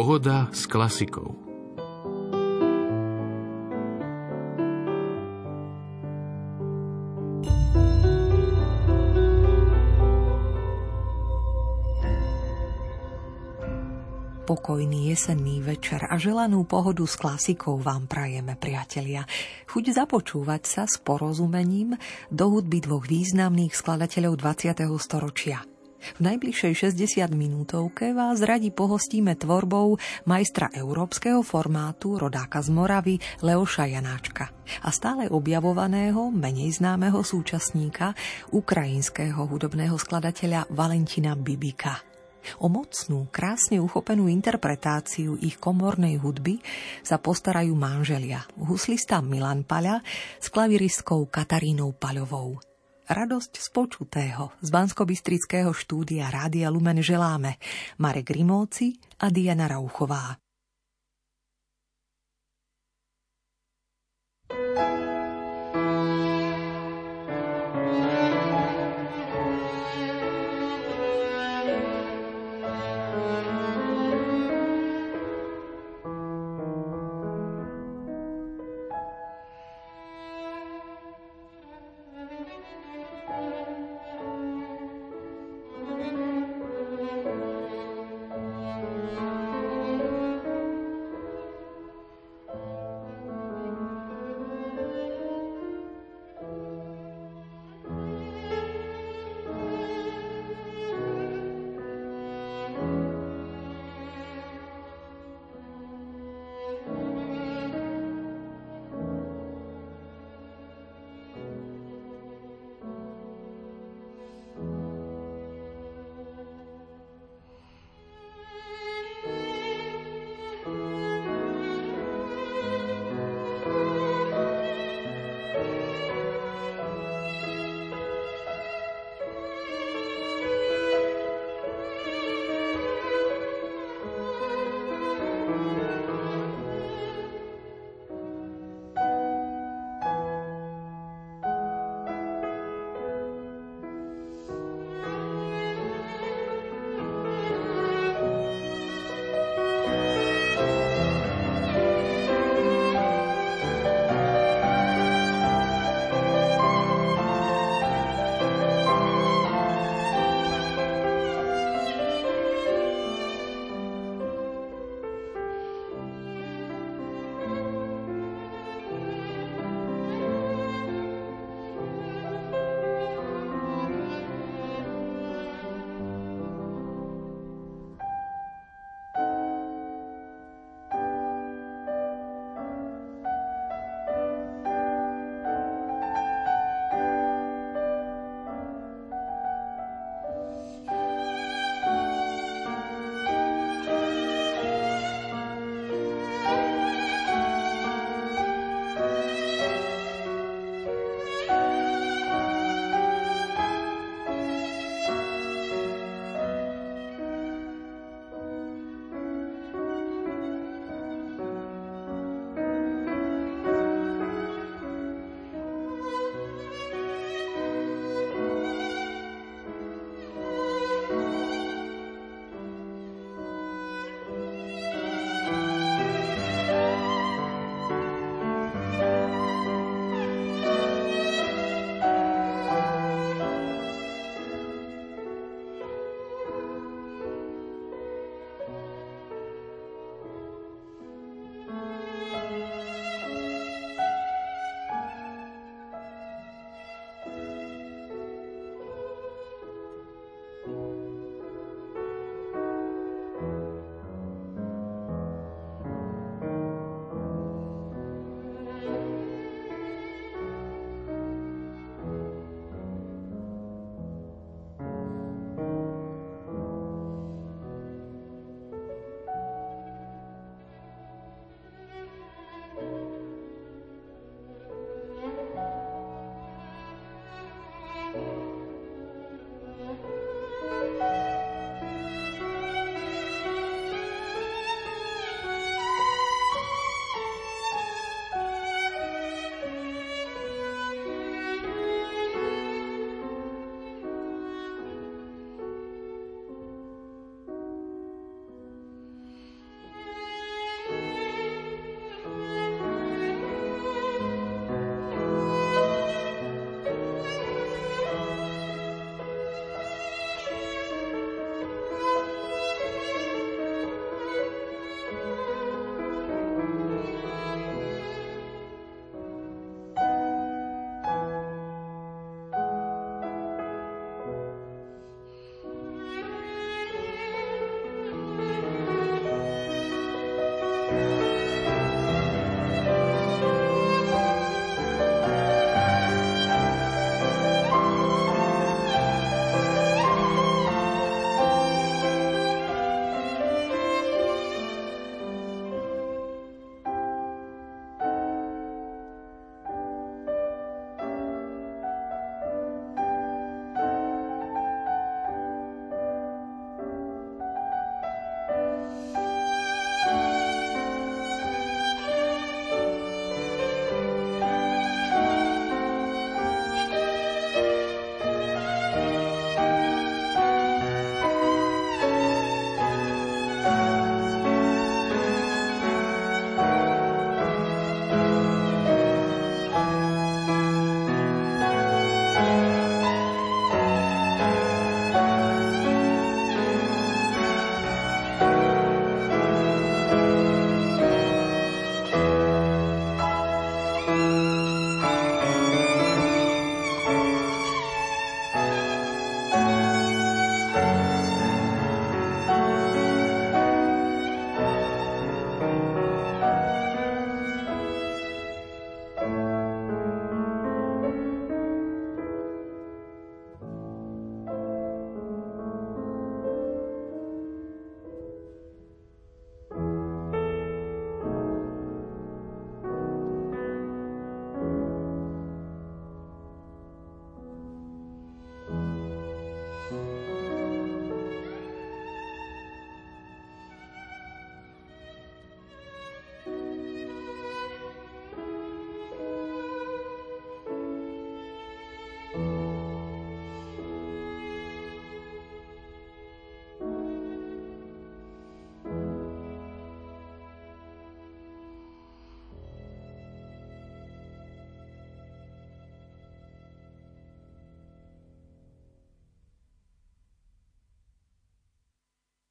Pohoda s klasikou. Pokojný jesenný večer a želanú pohodu s klasikou vám prajeme, priatelia. Chuť započúvať sa s porozumením do hudby dvoch významných skladateľov 20. storočia – v najbližšej 60 minútovke vás radi pohostíme tvorbou majstra európskeho formátu, rodáka z Moravy, Leoša Janáčka a stále objavovaného, menej známeho súčasníka, ukrajinského hudobného skladateľa Valentina Bibika. O mocnú, krásne uchopenú interpretáciu ich komornej hudby sa postarajú manželia, huslista Milan Paľa s klaviristkou Katarínou Paľovou. Radosť z počutého z bansko štúdia Rádia Lumen želáme Marek Rimóci a Diana Rauchová.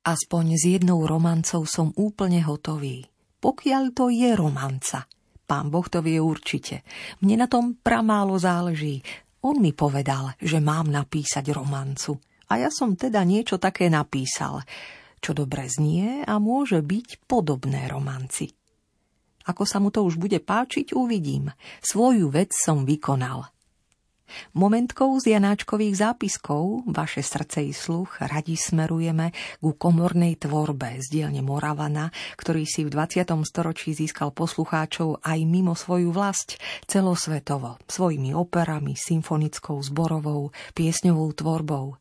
Aspoň s jednou romancou som úplne hotový. Pokiaľ to je romanca. Pán Boh to vie určite. Mne na tom pramálo záleží. On mi povedal, že mám napísať romancu. A ja som teda niečo také napísal, čo dobre znie a môže byť podobné romanci. Ako sa mu to už bude páčiť, uvidím. Svoju vec som vykonal. Momentkou z Janáčkových zápiskov Vaše srdce i sluch radi smerujeme ku komornej tvorbe z dielne Moravana, ktorý si v 20. storočí získal poslucháčov aj mimo svoju vlast, celosvetovo, svojimi operami, symfonickou, zborovou, piesňovou tvorbou.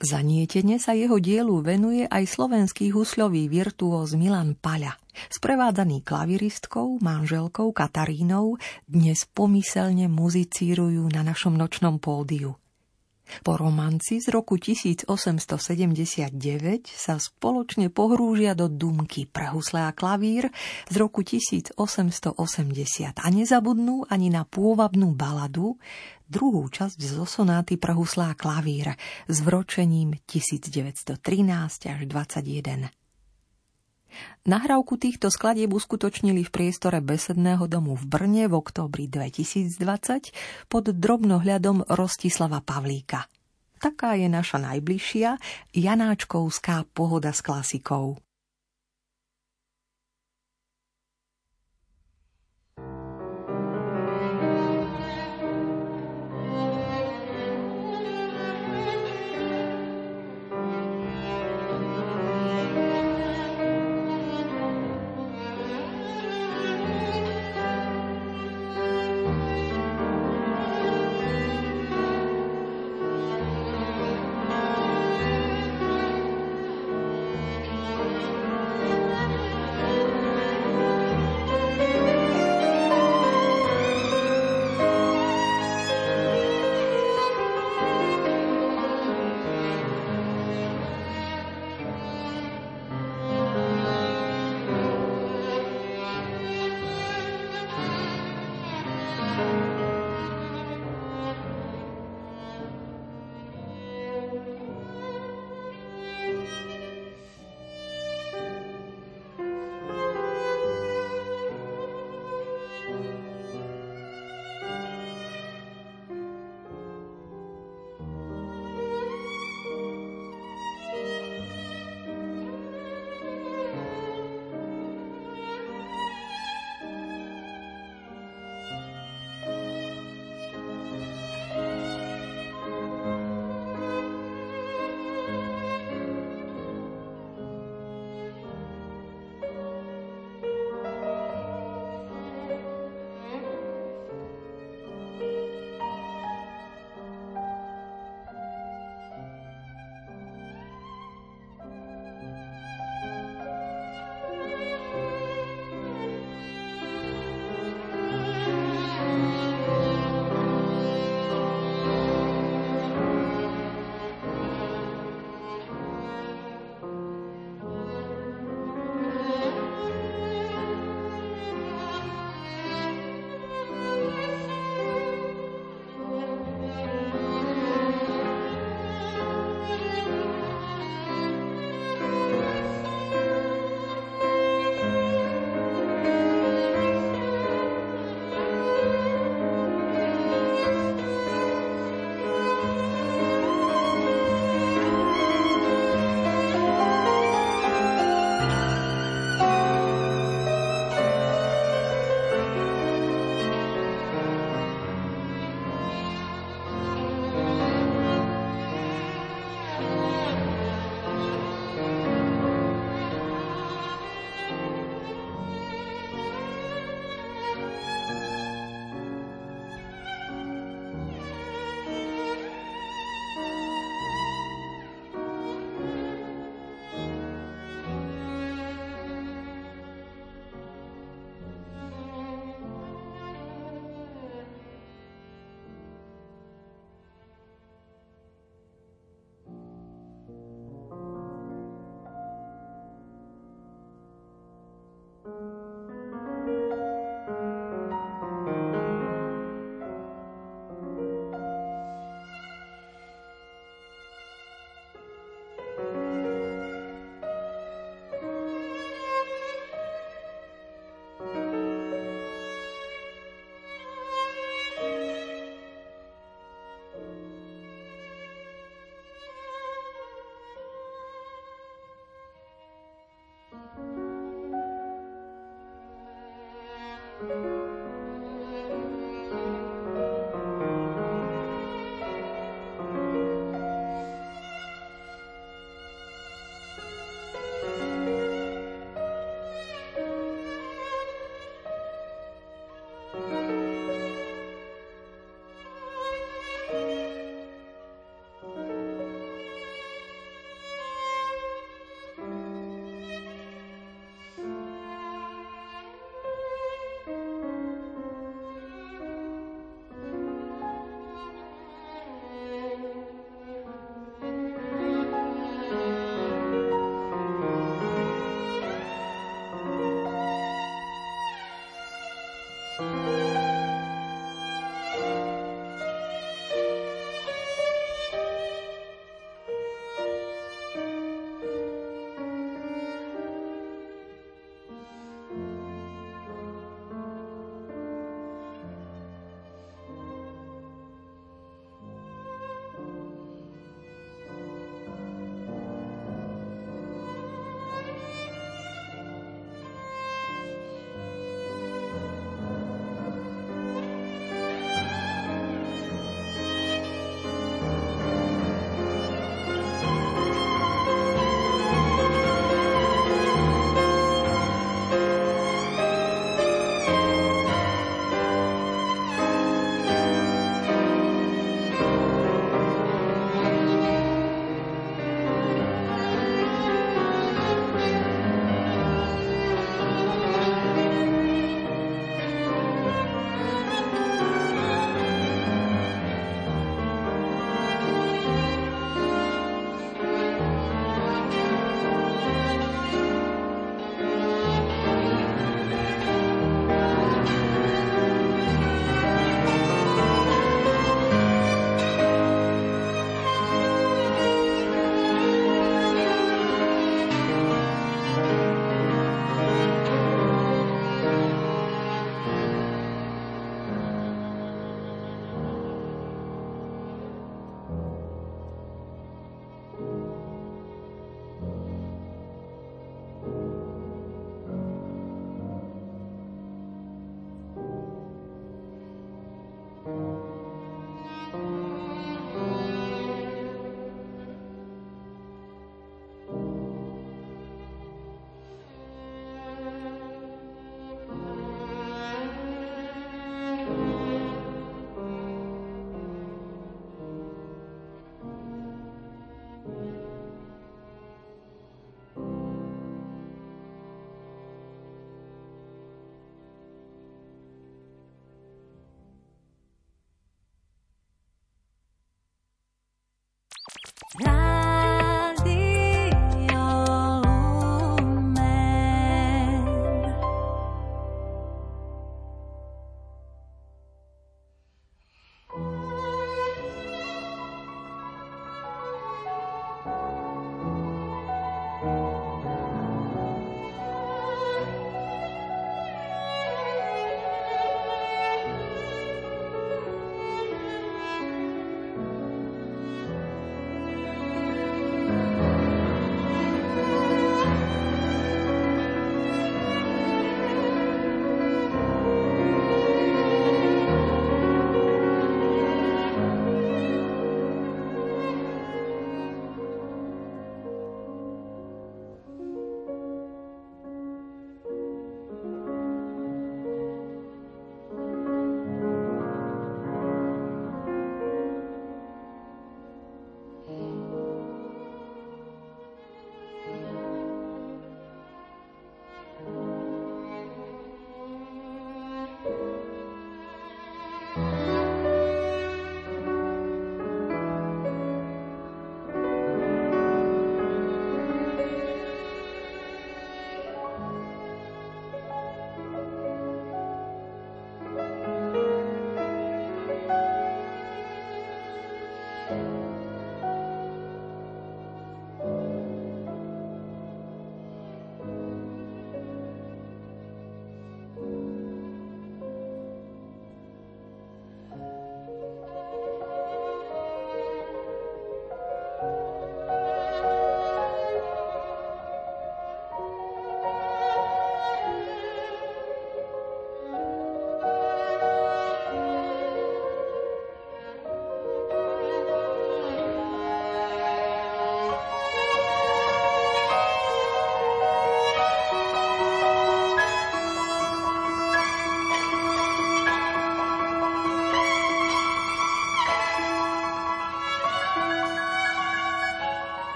Zanietene sa jeho dielu venuje aj slovenský husľový virtuóz Milan Paľa. Sprevádzaný klaviristkou, manželkou Katarínou, dnes pomyselne muzicírujú na našom nočnom pódiu. Po romanci z roku 1879 sa spoločne pohrúžia do Dumky pre husle a klavír z roku 1880 a nezabudnú ani na pôvabnú baladu, druhú časť zo sonáty pre klavír s vročením 1913 až 21. Nahrávku týchto skladieb uskutočnili v priestore Besedného domu v Brne v októbri 2020 pod drobnohľadom Rostislava Pavlíka. Taká je naša najbližšia Janáčkovská pohoda s klasikou.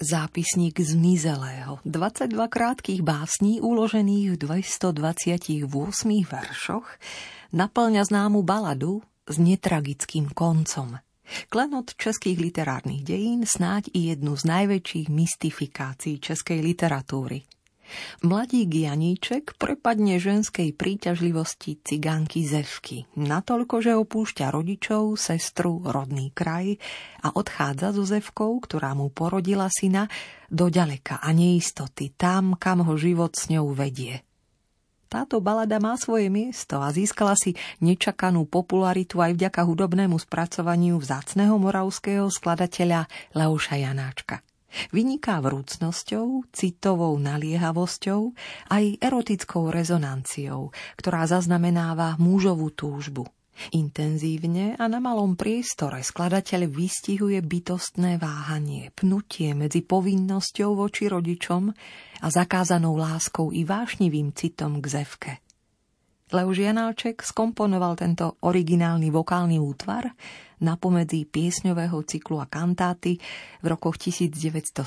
Zápisník zmizelého. 22 krátkých básní uložených v 228 veršoch naplňa známu baladu s netragickým koncom. Klenot českých literárnych dejín snáď i jednu z najväčších mystifikácií českej literatúry – Mladík Janíček prepadne ženskej príťažlivosti cigánky Zevky, natoľko, že opúšťa rodičov, sestru, rodný kraj a odchádza so Zevkou, ktorá mu porodila syna, do ďaleka a neistoty, tam, kam ho život s ňou vedie. Táto balada má svoje miesto a získala si nečakanú popularitu aj vďaka hudobnému spracovaniu vzácneho moravského skladateľa Leoša Janáčka. Vyniká vrúcnosťou, citovou naliehavosťou aj erotickou rezonanciou, ktorá zaznamenáva mužovú túžbu. Intenzívne a na malom priestore skladateľ vystihuje bytostné váhanie, pnutie medzi povinnosťou voči rodičom a zakázanou láskou i vášnivým citom k zevke – Leuž Janáček skomponoval tento originálny vokálny útvar na pomedzi piesňového cyklu a kantáty v rokoch 1917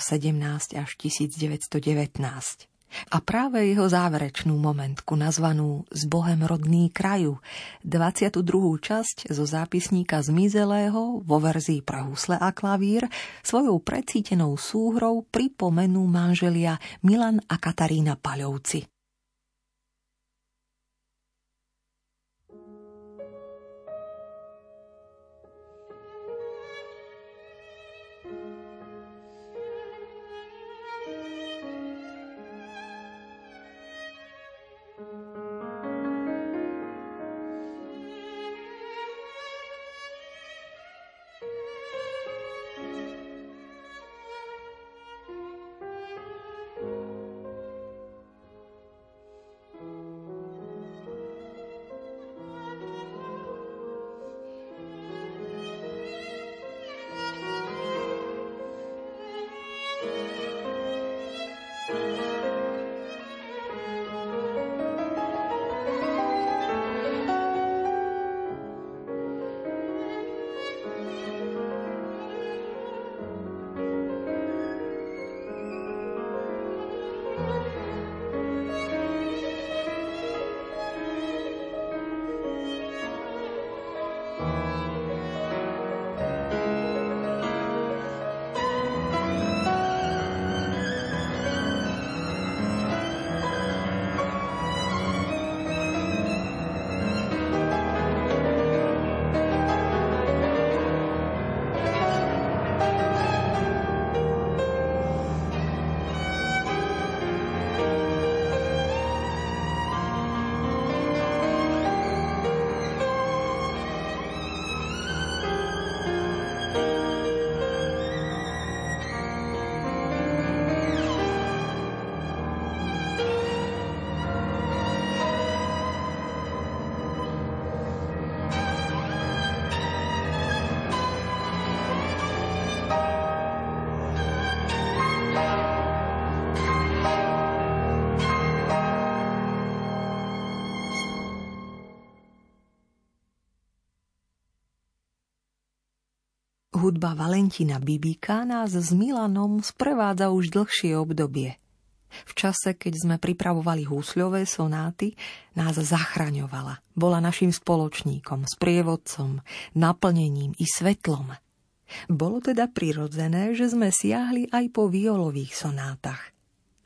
až 1919. A práve jeho záverečnú momentku nazvanú S Bohem rodný kraju, 22. časť zo zápisníka Zmizelého vo verzii pre husle a klavír svojou precítenou súhrou pripomenú manželia Milan a Katarína Paľovci. Hudba Valentina Bibika nás s Milanom sprevádza už dlhšie obdobie. V čase, keď sme pripravovali húsľové sonáty, nás zachraňovala. Bola našim spoločníkom, sprievodcom, naplnením i svetlom. Bolo teda prirodzené, že sme siahli aj po violových sonátach.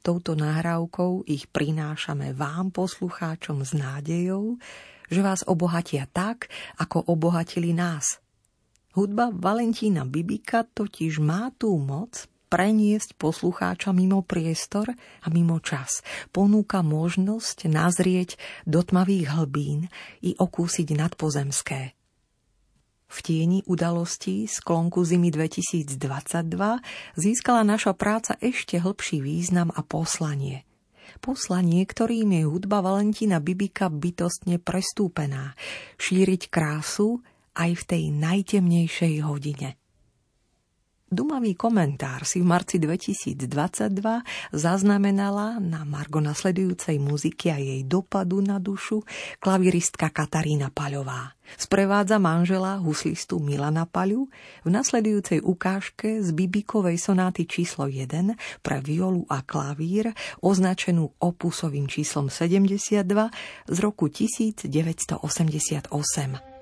Touto nahrávkou ich prinášame vám, poslucháčom, s nádejou, že vás obohatia tak, ako obohatili nás – Hudba Valentína Bibika totiž má tú moc preniesť poslucháča mimo priestor a mimo čas. Ponúka možnosť nazrieť do tmavých hlbín i okúsiť nadpozemské. V tieni udalostí sklonku zimy 2022 získala naša práca ešte hlbší význam a poslanie. Poslanie, ktorým je hudba Valentína Bibika bytostne prestúpená. Šíriť krásu, aj v tej najtemnejšej hodine. Dumavý komentár si v marci 2022 zaznamenala na Margo nasledujúcej muziky a jej dopadu na dušu klaviristka Katarína Paľová. Sprevádza manžela huslistu Milana Paľu v nasledujúcej ukážke z Bibikovej sonáty číslo 1 pre violu a klavír označenú opusovým číslom 72 z roku 1988.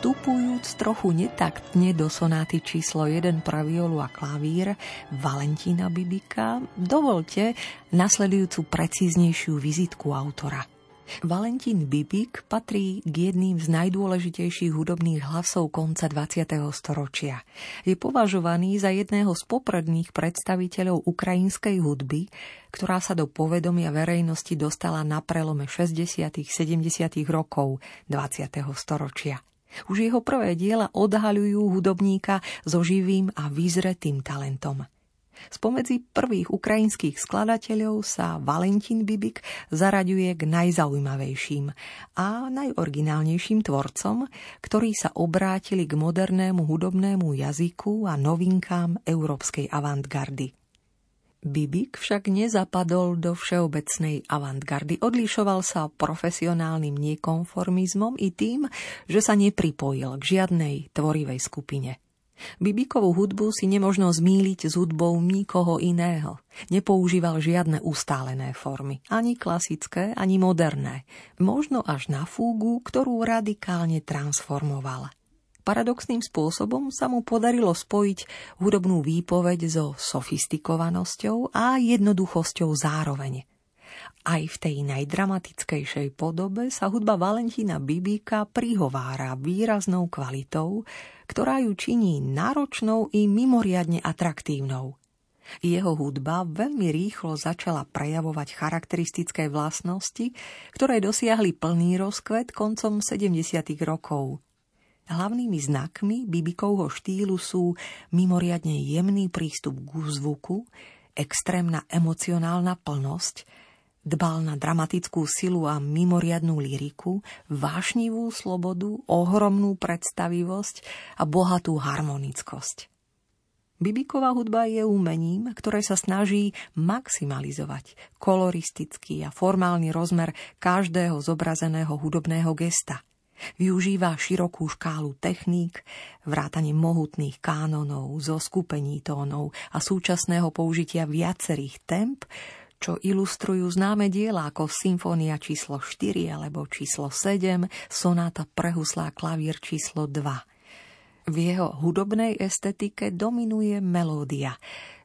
Vstupujúc trochu netaktne do sonáty číslo 1 pra violu a klavír Valentína Bibika, dovolte nasledujúcu precíznejšiu vizitku autora. Valentín Bibik patrí k jedným z najdôležitejších hudobných hlasov konca 20. storočia. Je považovaný za jedného z popredných predstaviteľov ukrajinskej hudby, ktorá sa do povedomia verejnosti dostala na prelome 60. 70. rokov 20. storočia. Už jeho prvé diela odhaľujú hudobníka so živým a vyzretým talentom. Spomedzi prvých ukrajinských skladateľov sa Valentín Bibik zaraďuje k najzaujímavejším a najoriginálnejším tvorcom, ktorí sa obrátili k modernému hudobnému jazyku a novinkám európskej avantgardy. Bibik však nezapadol do všeobecnej avantgardy. Odlišoval sa profesionálnym nekonformizmom i tým, že sa nepripojil k žiadnej tvorivej skupine. Bibikovú hudbu si nemožno zmýliť s hudbou nikoho iného. Nepoužíval žiadne ustálené formy, ani klasické, ani moderné. Možno až na fúgu, ktorú radikálne transformoval. Paradoxným spôsobom sa mu podarilo spojiť hudobnú výpoveď so sofistikovanosťou a jednoduchosťou zároveň. Aj v tej najdramatickejšej podobe sa hudba Valentína Bibika prihovára výraznou kvalitou, ktorá ju činí náročnou i mimoriadne atraktívnou. Jeho hudba veľmi rýchlo začala prejavovať charakteristické vlastnosti, ktoré dosiahli plný rozkvet koncom 70. rokov. Hlavnými znakmi Bibikovho štýlu sú mimoriadne jemný prístup k zvuku, extrémna emocionálna plnosť, Dbal na dramatickú silu a mimoriadnú liriku, vášnivú slobodu, ohromnú predstavivosť a bohatú harmonickosť. Bibiková hudba je umením, ktoré sa snaží maximalizovať koloristický a formálny rozmer každého zobrazeného hudobného gesta. Využíva širokú škálu techník, vrátane mohutných kánonov, zo skupení tónov a súčasného použitia viacerých temp, čo ilustrujú známe diela ako Symfónia číslo 4 alebo číslo 7, sonáta pre huslá klavír číslo 2. V jeho hudobnej estetike dominuje melódia.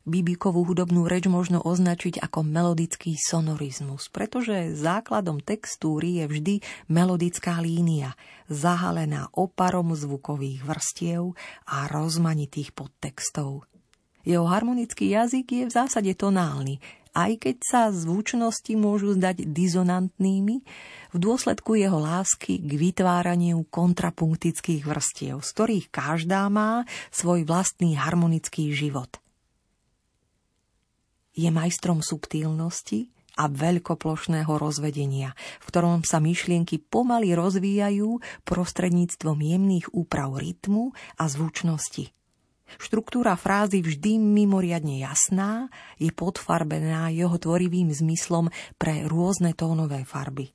Bibikovú hudobnú reč možno označiť ako melodický sonorizmus, pretože základom textúry je vždy melodická línia, zahalená oparom zvukových vrstiev a rozmanitých podtextov. Jeho harmonický jazyk je v zásade tonálny, aj keď sa zvučnosti môžu zdať dizonantnými, v dôsledku jeho lásky k vytváraniu kontrapunktických vrstiev, z ktorých každá má svoj vlastný harmonický život. Je majstrom subtilnosti a veľkoplošného rozvedenia, v ktorom sa myšlienky pomaly rozvíjajú prostredníctvom jemných úprav rytmu a zvučnosti. Štruktúra frázy vždy mimoriadne jasná, je podfarbená jeho tvorivým zmyslom pre rôzne tónové farby.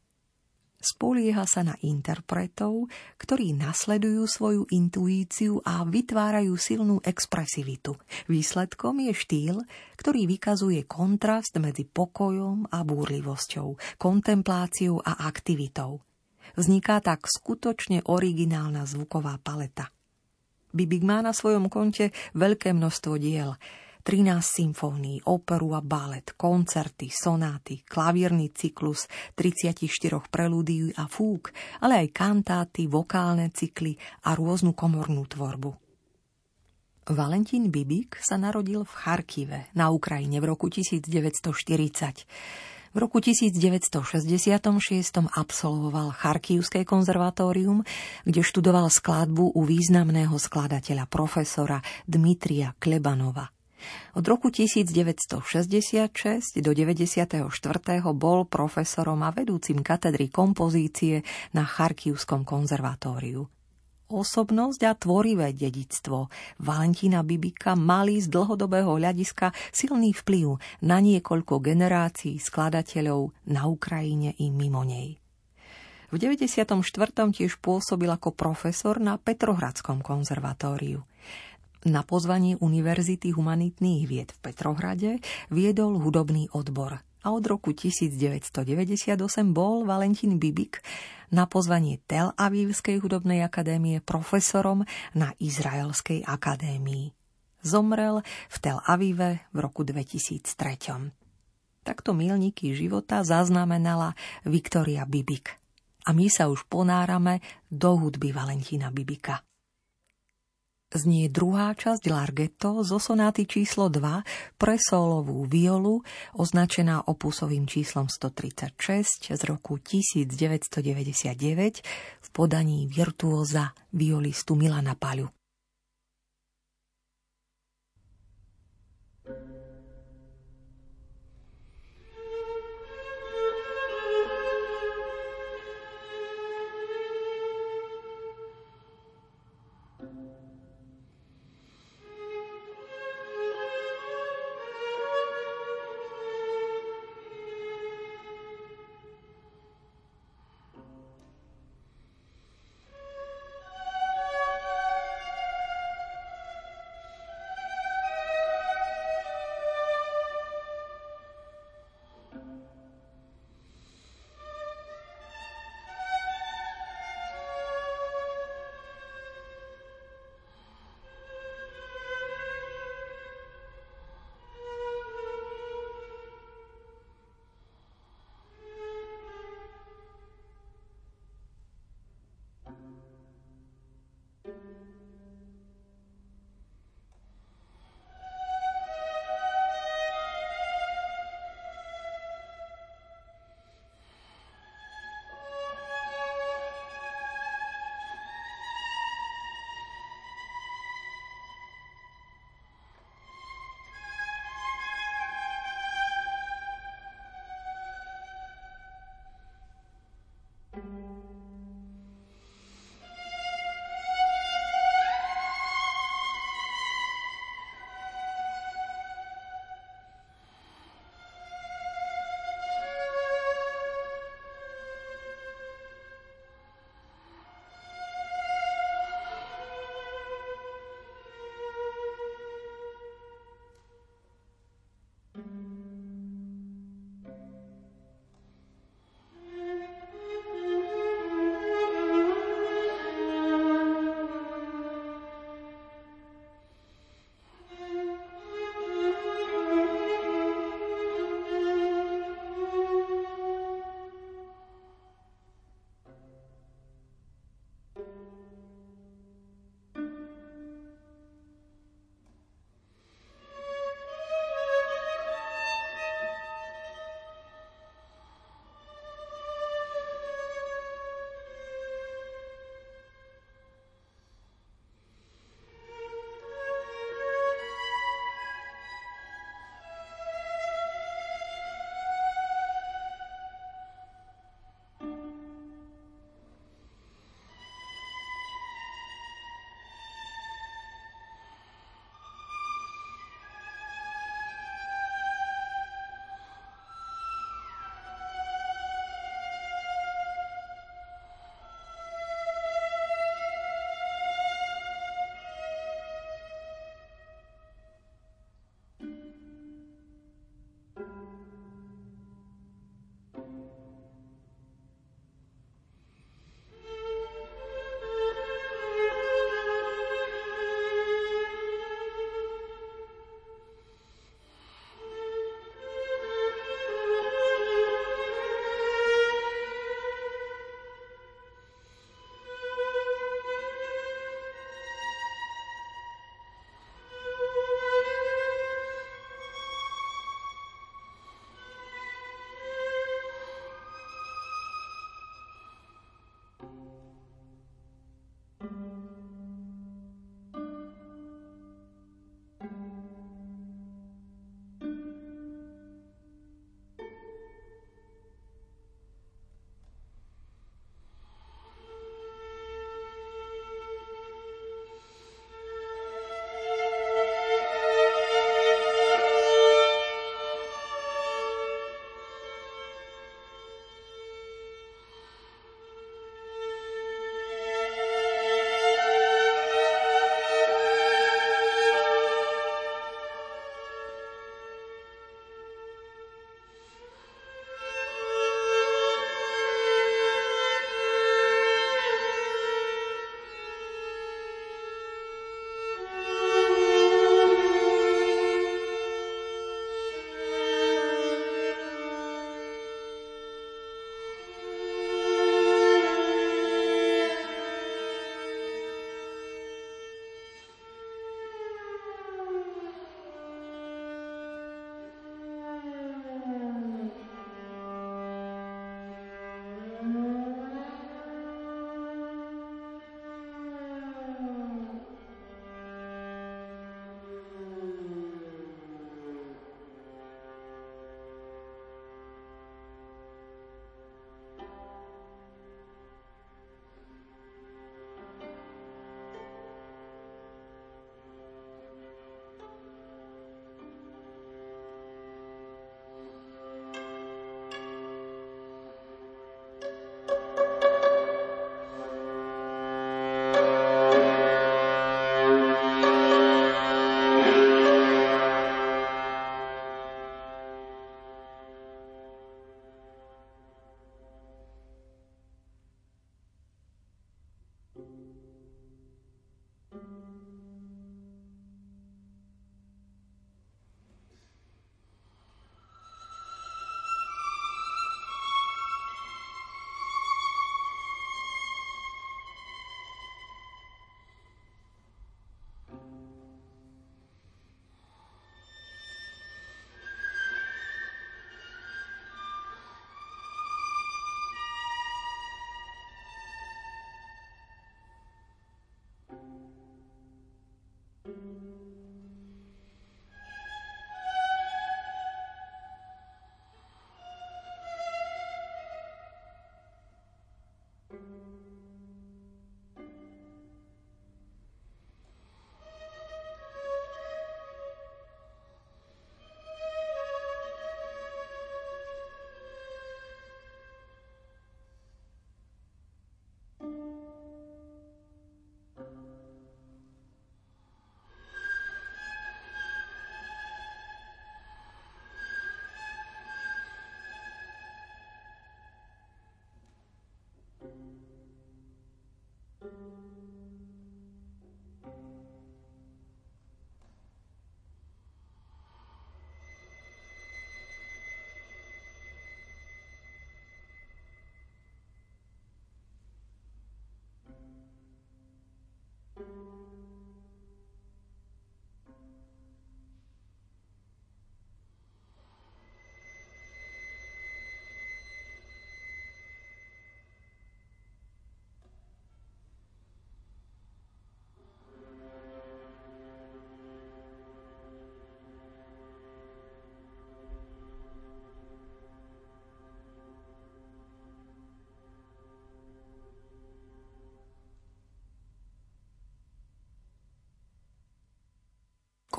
Spolieha sa na interpretov, ktorí nasledujú svoju intuíciu a vytvárajú silnú expresivitu. Výsledkom je štýl, ktorý vykazuje kontrast medzi pokojom a búrlivosťou, kontempláciou a aktivitou. Vzniká tak skutočne originálna zvuková paleta – Bibik má na svojom konte veľké množstvo diel. 13 symfónií, operu a balet, koncerty, sonáty, klavírny cyklus, 34 prelúdií a fúk, ale aj kantáty, vokálne cykly a rôznu komornú tvorbu. Valentín Bibik sa narodil v Charkive na Ukrajine v roku 1940. V roku 1966 absolvoval Charkivské konzervatórium, kde študoval skladbu u významného skladateľa profesora Dmitria Klebanova. Od roku 1966 do 94. bol profesorom a vedúcim katedry kompozície na Charkivskom konzervatóriu osobnosť a tvorivé dedictvo. Valentína Bibika mali z dlhodobého hľadiska silný vplyv na niekoľko generácií skladateľov na Ukrajine i mimo nej. V 94. tiež pôsobil ako profesor na Petrohradskom konzervatóriu. Na pozvanie Univerzity humanitných vied v Petrohrade viedol hudobný odbor a od roku 1998 bol Valentín Bibik na pozvanie Tel Avivskej hudobnej akadémie profesorom na Izraelskej akadémii. Zomrel v Tel Avive v roku 2003. Takto milníky života zaznamenala Viktoria Bibik. A my sa už ponárame do hudby Valentína Bibika. Znie druhá časť Larghetto zo sonáty číslo 2 pre solovú violu, označená opusovým číslom 136 z roku 1999 v podaní virtuóza violistu Milana Paľu.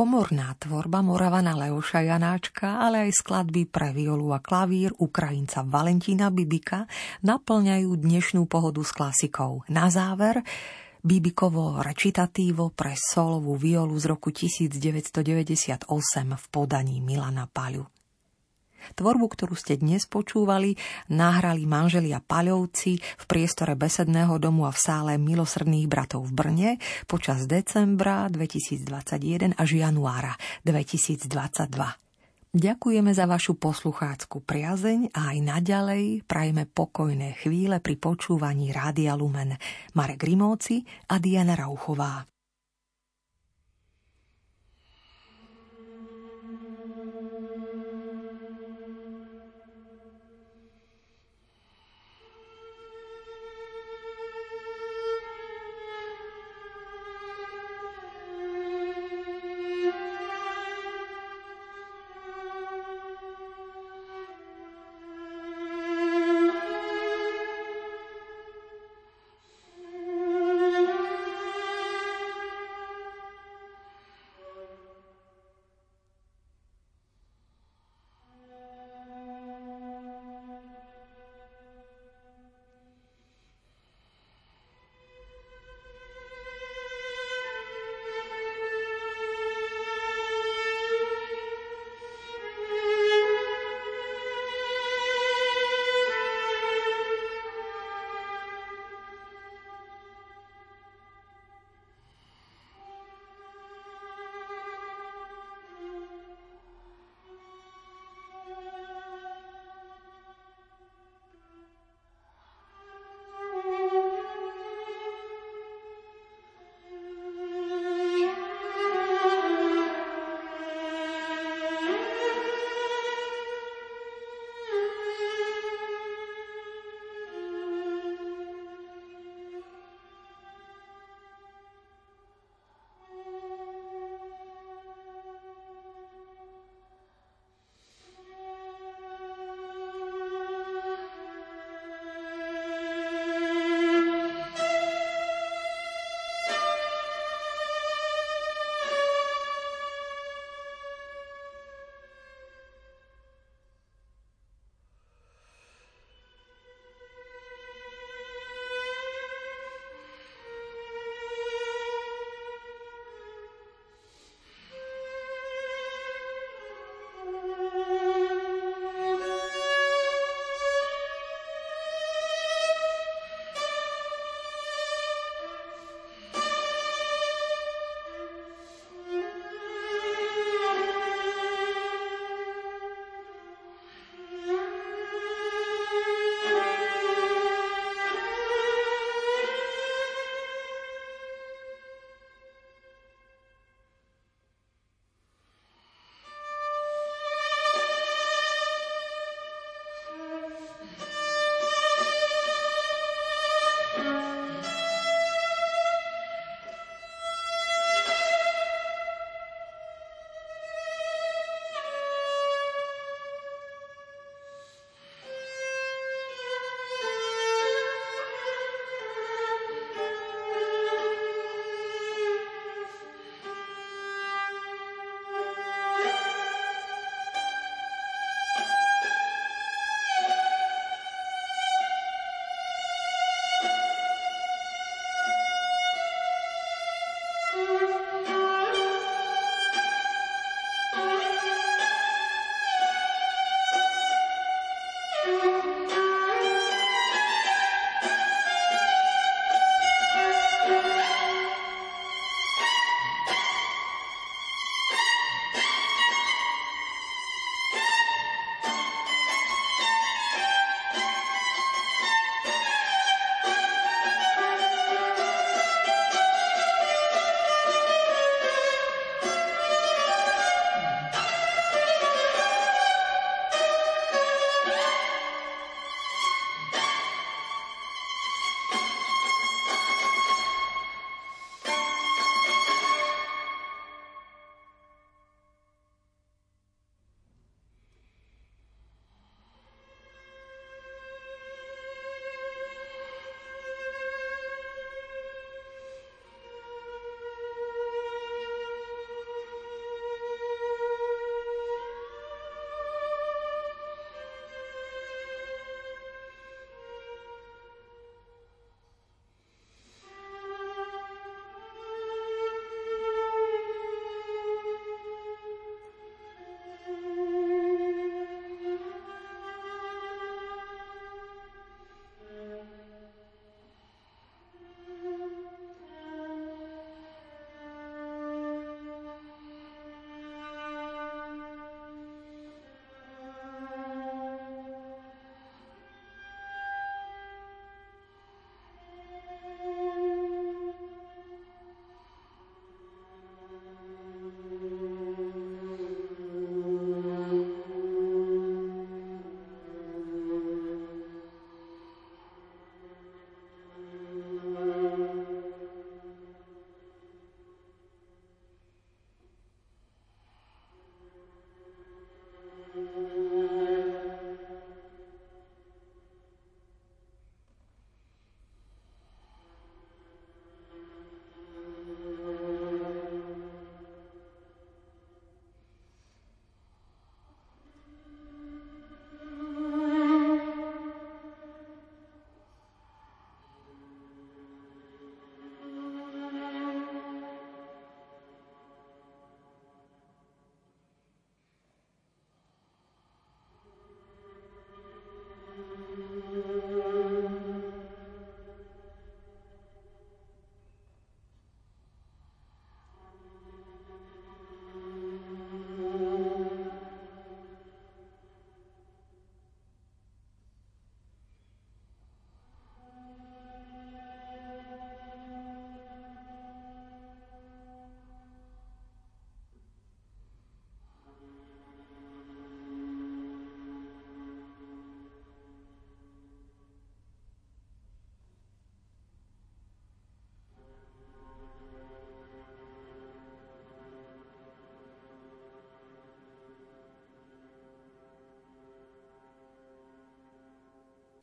Komorná tvorba Moravana Leoša Janáčka, ale aj skladby pre violu a klavír Ukrajinca Valentína Bibika naplňajú dnešnú pohodu s klasikou. Na záver Bibikovo recitatívo pre solovú violu z roku 1998 v podaní Milana Paľu. Tvorbu, ktorú ste dnes počúvali, nahrali manželia Paľovci v priestore Besedného domu a v sále Milosrdných bratov v Brne počas decembra 2021 až januára 2022. Ďakujeme za vašu poslucháckú priazeň a aj naďalej prajeme pokojné chvíle pri počúvaní Rádia Lumen. Marek Rimóci a Diana Rauchová.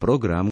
программ